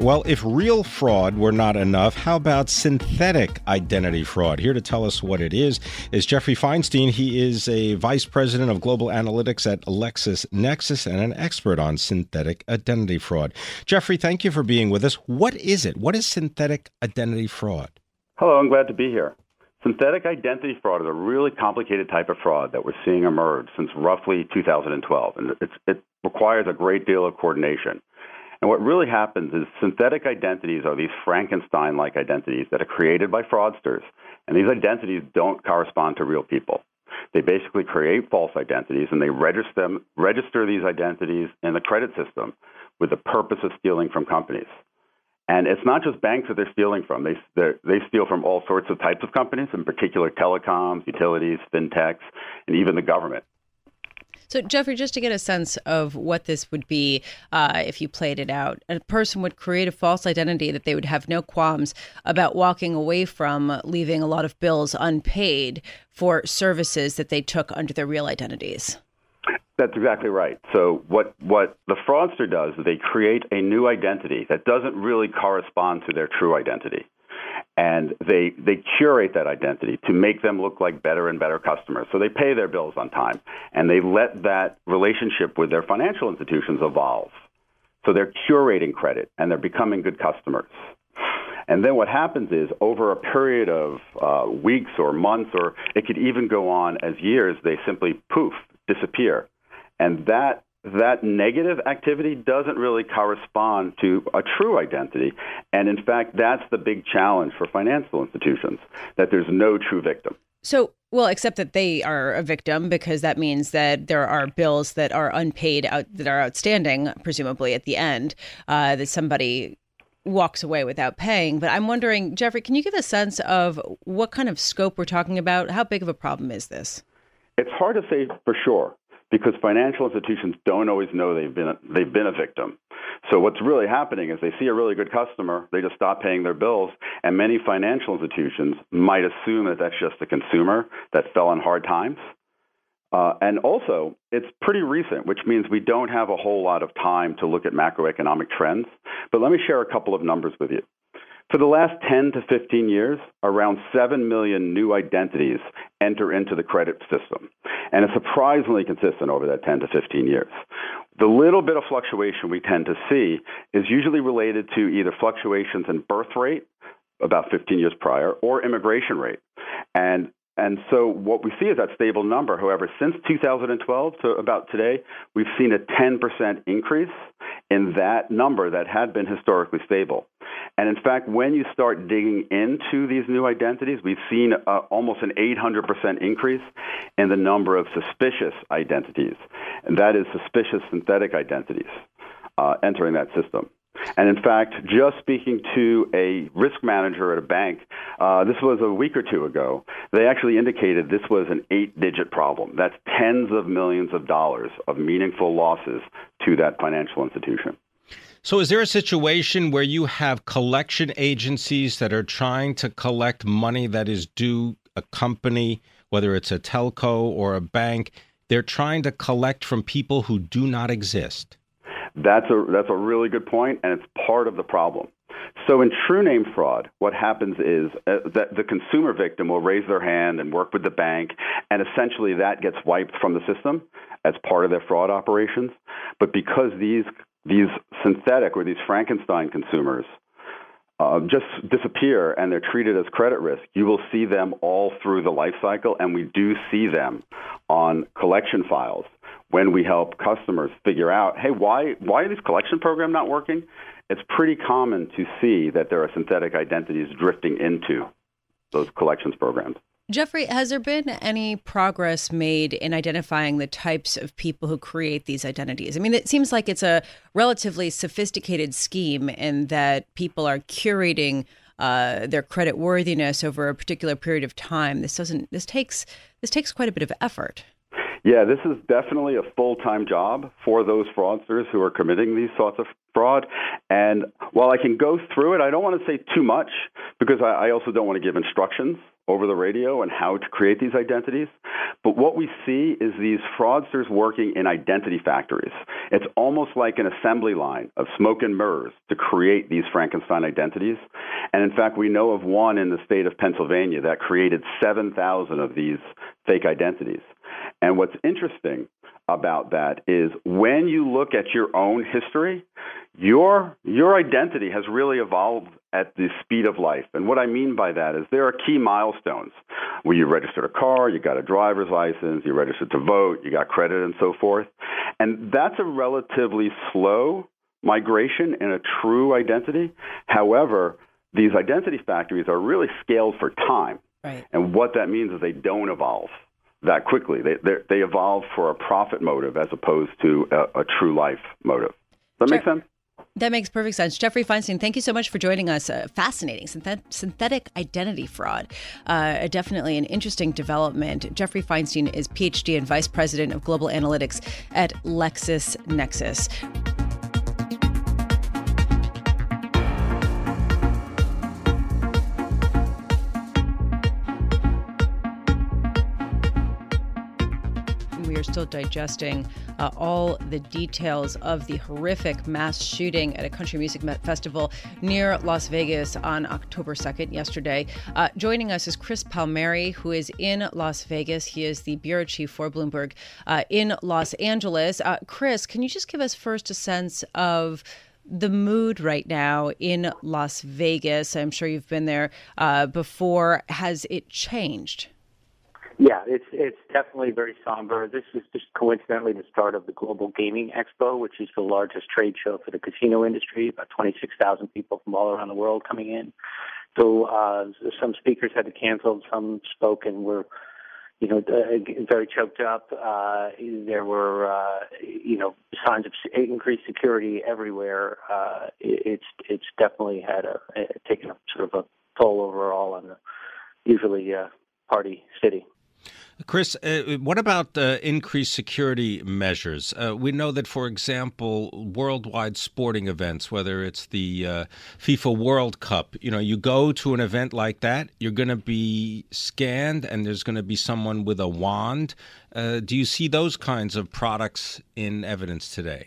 Well, if real fraud were not enough, how about synthetic identity fraud? Here to tell us what it is is Jeffrey Feinstein. He is a vice president of global analytics at LexisNexis and an expert on synthetic identity fraud. Jeffrey, thank you for being with us. What is it? What is synthetic identity fraud? Hello, I'm glad to be here. Synthetic identity fraud is a really complicated type of fraud that we're seeing emerge since roughly 2012, and it requires a great deal of coordination. And what really happens is synthetic identities are these Frankenstein like identities that are created by fraudsters. And these identities don't correspond to real people. They basically create false identities and they register, them, register these identities in the credit system with the purpose of stealing from companies. And it's not just banks that they're stealing from. They, they steal from all sorts of types of companies, in particular telecoms, utilities, fintechs, and even the government. So, Jeffrey, just to get a sense of what this would be uh, if you played it out, a person would create a false identity that they would have no qualms about walking away from, leaving a lot of bills unpaid for services that they took under their real identities. That's exactly right. So what what the fraudster does is they create a new identity that doesn't really correspond to their true identity and they they curate that identity to make them look like better and better customers. So they pay their bills on time, and they let that relationship with their financial institutions evolve. So they're curating credit, and they're becoming good customers. And then what happens is, over a period of uh, weeks or months, or it could even go on as years, they simply poof, disappear. And that that negative activity doesn't really correspond to a true identity. And in fact, that's the big challenge for financial institutions that there's no true victim. So, well, except that they are a victim because that means that there are bills that are unpaid out that are outstanding, presumably at the end, uh, that somebody walks away without paying. But I'm wondering, Jeffrey, can you give a sense of what kind of scope we're talking about? How big of a problem is this? It's hard to say for sure because financial institutions don't always know they've been a, they've been a victim. So what's really happening is they see a really good customer, they just stop paying their bills, and many financial institutions might assume that that's just a consumer that fell on hard times. Uh, and also, it's pretty recent, which means we don't have a whole lot of time to look at macroeconomic trends. But let me share a couple of numbers with you. For the last 10 to 15 years, around 7 million new identities enter into the credit system. And it's surprisingly consistent over that 10 to 15 years. The little bit of fluctuation we tend to see is usually related to either fluctuations in birth rate, about 15 years prior, or immigration rate. And and so what we see is that stable number. However, since 2012 to about today, we've seen a 10% increase in that number that had been historically stable. And in fact, when you start digging into these new identities, we've seen uh, almost an 800% increase in the number of suspicious identities, and that is suspicious synthetic identities uh, entering that system. And in fact, just speaking to a risk manager at a bank, uh, this was a week or two ago, they actually indicated this was an eight digit problem. That's tens of millions of dollars of meaningful losses to that financial institution. So, is there a situation where you have collection agencies that are trying to collect money that is due a company, whether it's a telco or a bank? They're trying to collect from people who do not exist. That's a that's a really good point, and it's part of the problem. So in true name fraud, what happens is uh, that the consumer victim will raise their hand and work with the bank, and essentially that gets wiped from the system as part of their fraud operations. But because these these synthetic or these Frankenstein consumers uh, just disappear and they're treated as credit risk, you will see them all through the life cycle, and we do see them on collection files when we help customers figure out, hey, why why are these collection program not working? It's pretty common to see that there are synthetic identities drifting into those collections programs. Jeffrey, has there been any progress made in identifying the types of people who create these identities? I mean, it seems like it's a relatively sophisticated scheme in that people are curating uh, their credit worthiness over a particular period of time. This doesn't. This takes. This takes quite a bit of effort. Yeah, this is definitely a full time job for those fraudsters who are committing these sorts of fraud. And while I can go through it, I don't want to say too much because I, I also don't want to give instructions over the radio and how to create these identities. But what we see is these fraudsters working in identity factories. It's almost like an assembly line of smoke and mirrors to create these Frankenstein identities. And in fact, we know of one in the state of Pennsylvania that created 7,000 of these fake identities. And what's interesting about that is when you look at your own history, your your identity has really evolved at the speed of life. And what I mean by that is there are key milestones where you registered a car, you got a driver's license, you registered to vote, you got credit and so forth. And that's a relatively slow migration in a true identity. However, these identity factories are really scaled for time. Right. And what that means is they don't evolve that quickly. They they evolve for a profit motive as opposed to a, a true life motive. Does that make sense? That makes perfect sense. Jeffrey Feinstein, thank you so much for joining us. Uh, fascinating synthetic identity fraud. Uh, definitely an interesting development. Jeffrey Feinstein is PhD and Vice President of Global Analytics at LexisNexis. Still digesting uh, all the details of the horrific mass shooting at a country music festival near Las Vegas on October 2nd, yesterday. Uh, joining us is Chris Palmeri, who is in Las Vegas. He is the bureau chief for Bloomberg uh, in Los Angeles. Uh, Chris, can you just give us first a sense of the mood right now in Las Vegas? I'm sure you've been there uh, before. Has it changed? Yeah, it's it's definitely very somber. This is just coincidentally the start of the Global Gaming Expo, which is the largest trade show for the casino industry. About 26,000 people from all around the world coming in. So uh, some speakers had to cancel, some spoke and were, you know, uh, very choked up. Uh, there were, uh, you know, signs of increased security everywhere. Uh, it's it's definitely had a, a taken a sort of a toll overall on the usually uh, party city. Chris, uh, what about uh, increased security measures? Uh, we know that, for example, worldwide sporting events, whether it's the uh, FIFA World Cup, you know, you go to an event like that, you're going to be scanned, and there's going to be someone with a wand. Uh, do you see those kinds of products in evidence today?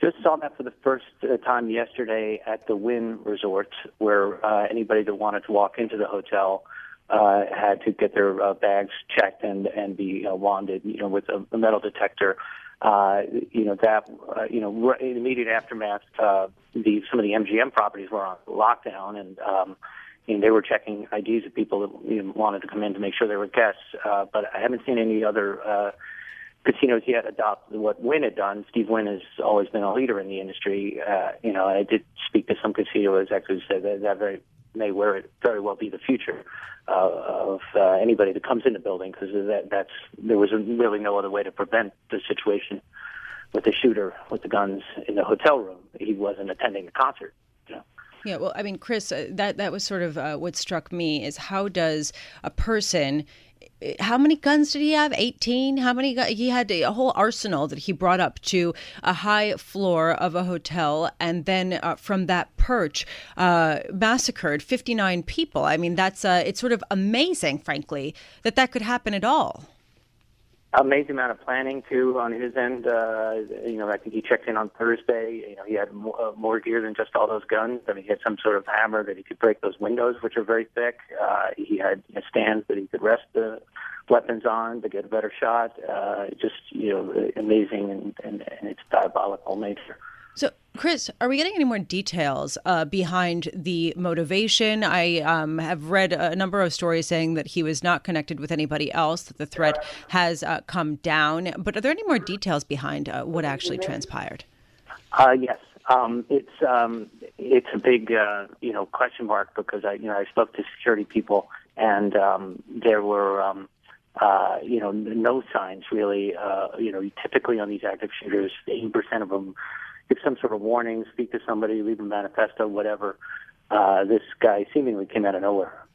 Just saw that for the first uh, time yesterday at the Wynn Resort, where anybody that wanted to walk into the hotel uh, had to get their uh, bags checked and and be uh, wanded, you know, with a, a metal detector. Uh, you know that uh, you know in the immediate aftermath, uh, the some of the MGM properties were on lockdown, and um, you they were checking IDs of people that you know, wanted to come in to make sure they were guests. Uh, but I haven't seen any other uh, casinos yet adopt what Wynn had done. Steve Wynn has always been a leader in the industry. Uh, you know, I did speak to some casino executives that, that very may very, very well be the future uh, of uh, anybody that comes in the building because that that's there was really no other way to prevent the situation with the shooter with the guns in the hotel room. He wasn't attending the concert. You know? Yeah, well, I mean, Chris, uh, that that was sort of uh, what struck me is how does a person how many guns did he have? 18? How many? He had a whole arsenal that he brought up to a high floor of a hotel and then uh, from that perch uh, massacred 59 people. I mean, that's uh, it's sort of amazing, frankly, that that could happen at all. Amazing amount of planning too on his end. Uh, you know, I think he checked in on Thursday. You know, he had more, uh, more gear than just all those guns. I mean, he had some sort of hammer that he could break those windows, which are very thick. Uh, he had you know, stands that he could rest the weapons on to get a better shot. Uh, just you know, amazing and, and, and its diabolical nature. So, Chris, are we getting any more details uh, behind the motivation? I um, have read a number of stories saying that he was not connected with anybody else, that the threat has uh, come down. But are there any more details behind uh, what actually transpired? Uh, yes. Um, it's um, it's a big uh, you know question mark because I you know I spoke to security people and um, there were um, uh, you know no signs really uh, you know typically on these active shooters eighty percent of them give some sort of warning, speak to somebody, leave a manifesto, whatever. Uh, this guy seemingly came out of nowhere.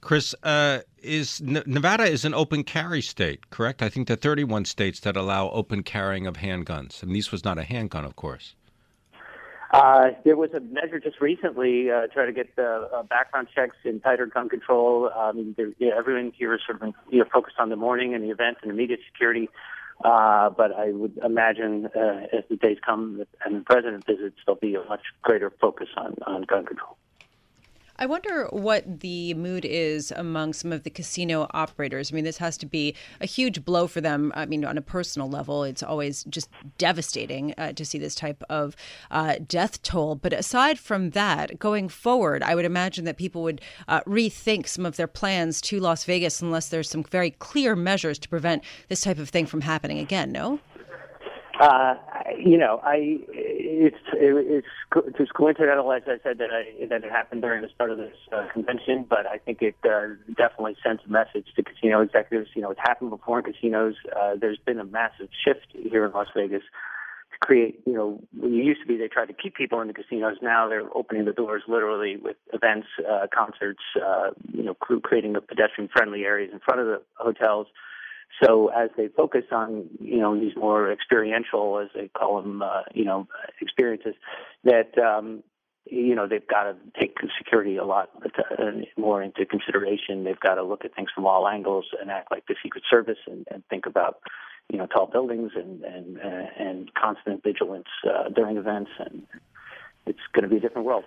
Chris, uh, is Nevada is an open carry state, correct? I think there are 31 states that allow open carrying of handguns, and this was not a handgun, of course. Uh, there was a measure just recently uh, try to get the uh, background checks and tighter gun control. I mean, there, you know, everyone here is sort of you know, focused on the morning and the event and immediate security. Uh, but I would imagine uh, as the days come and the president visits, there'll be a much greater focus on, on gun control. I wonder what the mood is among some of the casino operators. I mean, this has to be a huge blow for them. I mean, on a personal level, it's always just devastating uh, to see this type of uh, death toll. But aside from that, going forward, I would imagine that people would uh, rethink some of their plans to Las Vegas unless there's some very clear measures to prevent this type of thing from happening again, no? Uh, you know, I it's it, it's just coincidental, as I said, that I that it happened during the start of this uh, convention. But I think it uh, definitely sends a message to casino executives. You know, it's happened before in casinos. Uh, there's been a massive shift here in Las Vegas to create. You know, when used to be, they tried to keep people in the casinos. Now they're opening the doors literally with events, uh, concerts. Uh, you know, creating the pedestrian-friendly areas in front of the hotels so as they focus on, you know, these more experiential, as they call them, uh, you know, experiences, that, um, you know, they've got to take security a lot uh, more into consideration. They've got to look at things from all angles and act like the Secret Service and, and think about, you know, tall buildings and and uh, and constant vigilance uh, during events. And it's going to be a different world.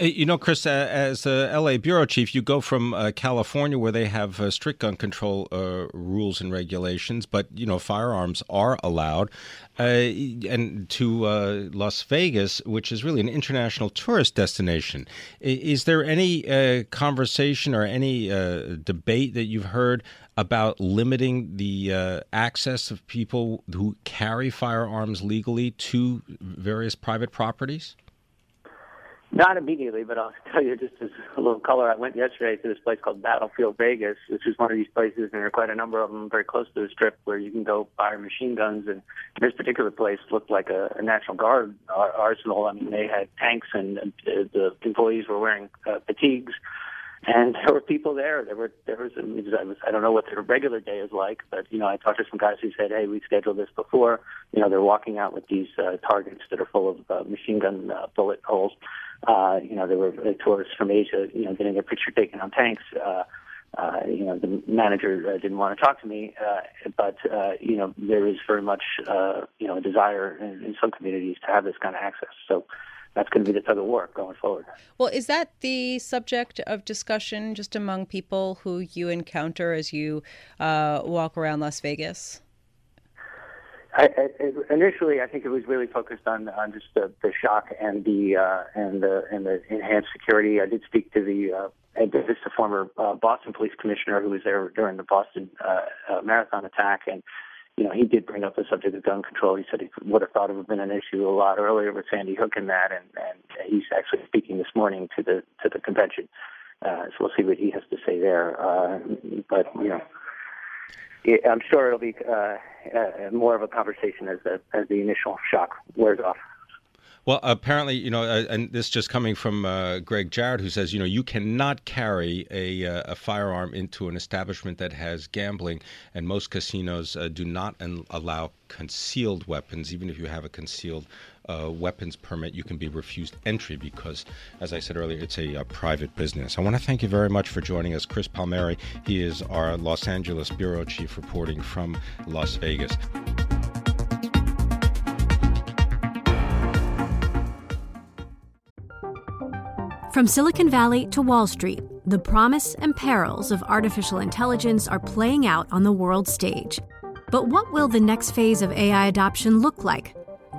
Uh, you know, Chris, uh, as a LA bureau chief, you go from uh, California, where they have uh, strict gun control uh, rules and regulations, but you know, firearms are allowed, uh, and to Las Vegas, which is really an international tourist destination. Is there any conversation or any debate that you've heard about limiting the access of people who carry firearms legally to various private properties? Not immediately, but I'll tell you just as a little color. I went yesterday to this place called Battlefield Vegas, which is one of these places, and there are quite a number of them very close to the strip where you can go fire machine guns. And this particular place looked like a, a National Guard arsenal. I mean, they had tanks, and, and the employees were wearing uh, fatigues and there were people there. There were there was, I was I don't know what their regular day is like, but you know I talked to some guys who said, hey, we scheduled this before. You know they're walking out with these uh, targets that are full of uh, machine gun uh, bullet holes. Uh, you know there were uh, tourists from Asia, you know, getting a picture taken on tanks. Uh, uh, you know, the manager uh, didn't want to talk to me, uh, but uh, you know, there is very much uh, you know a desire in, in some communities to have this kind of access. So that's going to be the tug of war going forward. Well, is that the subject of discussion just among people who you encounter as you uh, walk around Las Vegas? I, I, initially, I think it was really focused on on just the, the shock and the uh, and the and the enhanced security. I did speak to the uh, and this is the former uh, Boston police commissioner who was there during the Boston uh, uh, marathon attack, and you know, he did bring up the subject of gun control. He said he would have thought it would have been an issue a lot earlier with Sandy Hook and that, and, and he's actually speaking this morning to the to the convention. Uh, so we'll see what he has to say there. Uh, but you know, I'm sure it'll be uh, uh, more of a conversation as the as the initial shock wears off. Well, apparently, you know, uh, and this just coming from uh, Greg Jarrett, who says, you know, you cannot carry a, uh, a firearm into an establishment that has gambling, and most casinos uh, do not allow concealed weapons, even if you have a concealed a weapons permit, you can be refused entry because, as I said earlier, it's a, a private business. I want to thank you very much for joining us, Chris Palmeri. He is our Los Angeles bureau chief reporting from Las Vegas. From Silicon Valley to Wall Street, the promise and perils of artificial intelligence are playing out on the world stage. But what will the next phase of AI adoption look like?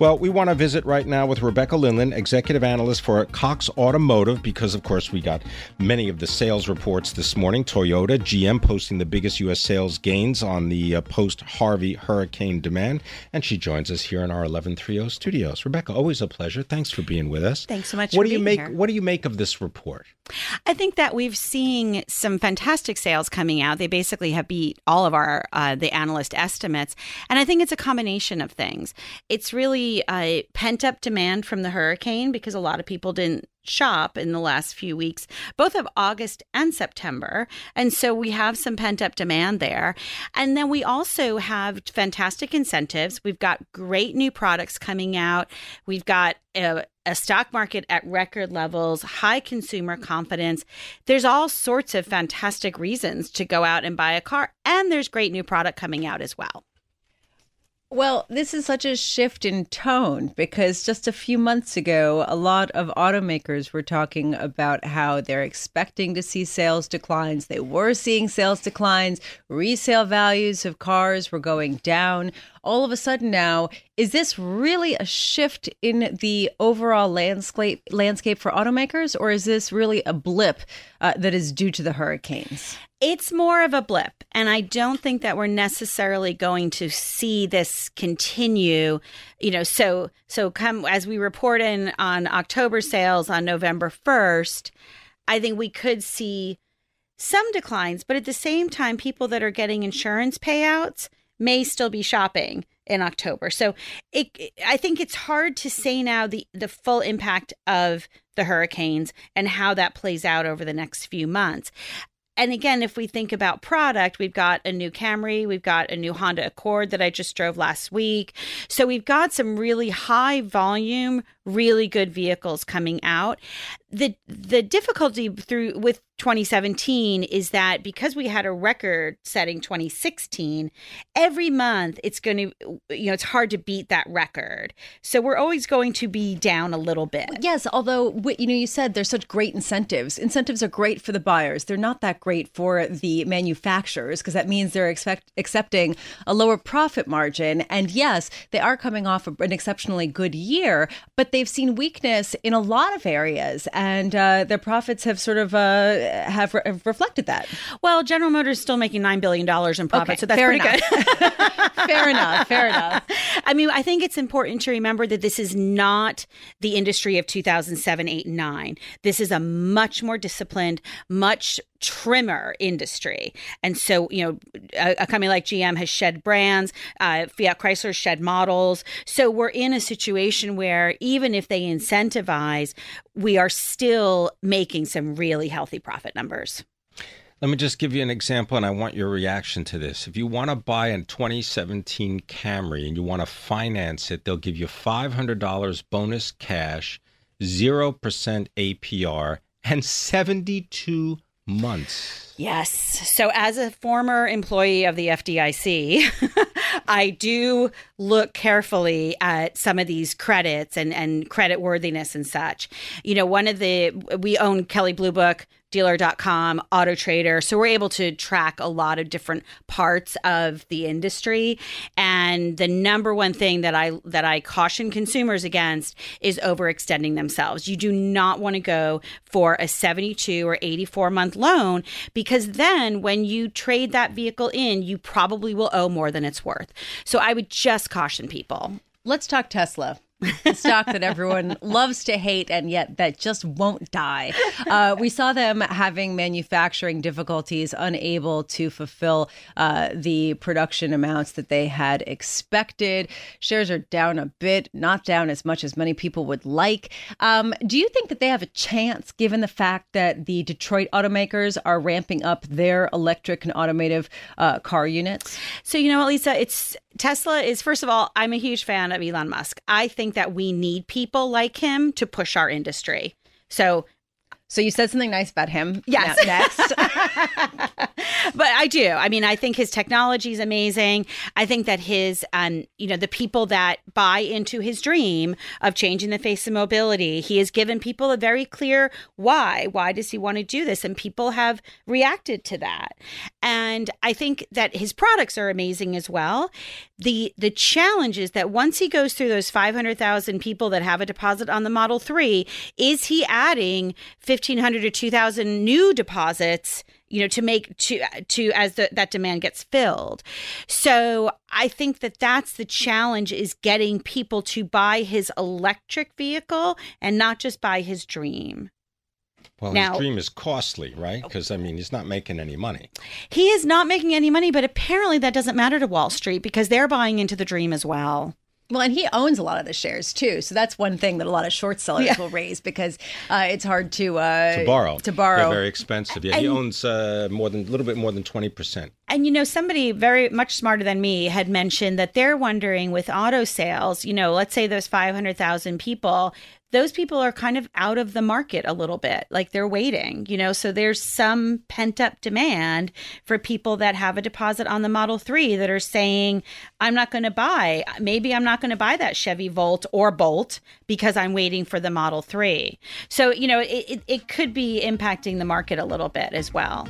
Well, we want to visit right now with Rebecca Lindland, executive analyst for Cox Automotive, because of course we got many of the sales reports this morning. Toyota, GM posting the biggest U.S. sales gains on the uh, post Harvey hurricane demand. And she joins us here in our 1130 studios. Rebecca, always a pleasure. Thanks for being with us. Thanks so much. What do you make? Here. What do you make of this report? I think that we've seen some fantastic sales coming out. They basically have beat all of our uh, the analyst estimates, and I think it's a combination of things. It's really a uh, pent up demand from the hurricane because a lot of people didn't shop in the last few weeks, both of August and September. And so we have some pent up demand there. And then we also have fantastic incentives. We've got great new products coming out. We've got a, a, stock market at record levels, high consumer confidence. There's all sorts of fantastic reasons to go out and buy a car. And there's great new product coming out as well. Well, this is such a shift in tone because just a few months ago, a lot of automakers were talking about how they're expecting to see sales declines. They were seeing sales declines. Resale values of cars were going down. All of a sudden now, is this really a shift in the overall landscape landscape for automakers, or is this really a blip uh, that is due to the hurricanes? It's more of a blip. And I don't think that we're necessarily going to see this continue. You know, so so come as we report in on October sales on November 1st, I think we could see some declines, but at the same time, people that are getting insurance payouts may still be shopping in October. So it, I think it's hard to say now the, the full impact of the hurricanes and how that plays out over the next few months and again, if we think about product, we've got a new Camry, we've got a new Honda Accord that I just drove last week. So we've got some really high volume, really good vehicles coming out. The the difficulty through with 2017 is that because we had a record setting 2016, every month it's going to you know it's hard to beat that record. So we're always going to be down a little bit. Yes, although you know you said there's such great incentives. Incentives are great for the buyers. They're not that great for the manufacturers because that means they're expect, accepting a lower profit margin. And yes, they are coming off an exceptionally good year, but they've seen weakness in a lot of areas and uh, their profits have sort of uh, have, re- have, reflected that. Well, General Motors is still making nine billion dollars in profit, okay, so that's fair pretty enough. good. fair enough. Fair enough. I mean, I think it's important to remember that this is not the industry of 2007, 8, and 9. This is a much more disciplined, much trimmer industry. And so, you know, a, a, company like GM has shed brands, uh, Fiat Chrysler shed models. So we're in a situation where even if they incentivize, we are still making some really healthy profit numbers. Let me just give you an example, and I want your reaction to this. If you want to buy a 2017 Camry and you want to finance it, they'll give you $500 bonus cash, 0% APR, and 72 months. Yes. So, as a former employee of the FDIC, I do look carefully at some of these credits and, and credit worthiness and such. You know, one of the, we own Kelley Blue Book dealer.com, Auto Trader. So we're able to track a lot of different parts of the industry. And the number one thing that I that I caution consumers against is overextending themselves. You do not want to go for a 72 or 84 month loan because then when you trade that vehicle in, you probably will owe more than it's worth. So I would just caution people. Let's talk Tesla stock that everyone loves to hate and yet that just won't die. Uh, we saw them having manufacturing difficulties, unable to fulfill uh, the production amounts that they had expected. Shares are down a bit, not down as much as many people would like. Um, do you think that they have a chance, given the fact that the Detroit automakers are ramping up their electric and automotive uh, car units? So, you know Lisa? It's Tesla is, first of all, I'm a huge fan of Elon Musk. I think that we need people like him to push our industry. So so you said something nice about him. Yes. Now, next. but I do. I mean, I think his technology is amazing. I think that his, um, you know, the people that buy into his dream of changing the face of mobility, he has given people a very clear why. Why does he want to do this? And people have reacted to that. And I think that his products are amazing as well. The the challenge is that once he goes through those 500,000 people that have a deposit on the Model 3, is he adding 1500 to 2000 new deposits you know to make to to as the, that demand gets filled? So i think that that's the challenge is getting people to buy his electric vehicle and not just buy his dream well, now, his dream is costly, right? Because I mean, he's not making any money. He is not making any money, but apparently that doesn't matter to Wall Street because they're buying into the dream as well. Well, and he owns a lot of the shares too, so that's one thing that a lot of short sellers yeah. will raise because uh, it's hard to uh, to borrow. To borrow, They're very expensive. Yeah, and, he owns uh, more than a little bit more than twenty percent. And you know, somebody very much smarter than me had mentioned that they're wondering with auto sales. You know, let's say those five hundred thousand people, those people are kind of out of the market a little bit. Like they're waiting, you know, so there's some pent up demand for people that have a deposit on the Model 3 that are saying, I'm not going to buy, maybe I'm not going to buy that Chevy Volt or Bolt because I'm waiting for the Model 3. So, you know, it, it, it could be impacting the market a little bit as well.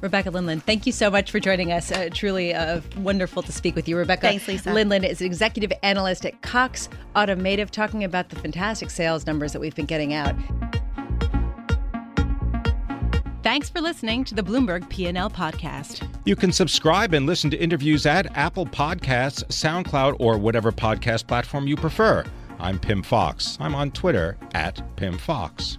Rebecca Lindland, thank you so much for joining us. Uh, truly uh, wonderful to speak with you. Rebecca Thanks, Lisa. Lindland is an executive analyst at Cox Automotive, talking about the fantastic sales numbers that we've been getting out. Thanks for listening to the Bloomberg P&L podcast. You can subscribe and listen to interviews at Apple Podcasts, SoundCloud, or whatever podcast platform you prefer. I'm Pimm Fox. I'm on Twitter at Pimm Fox.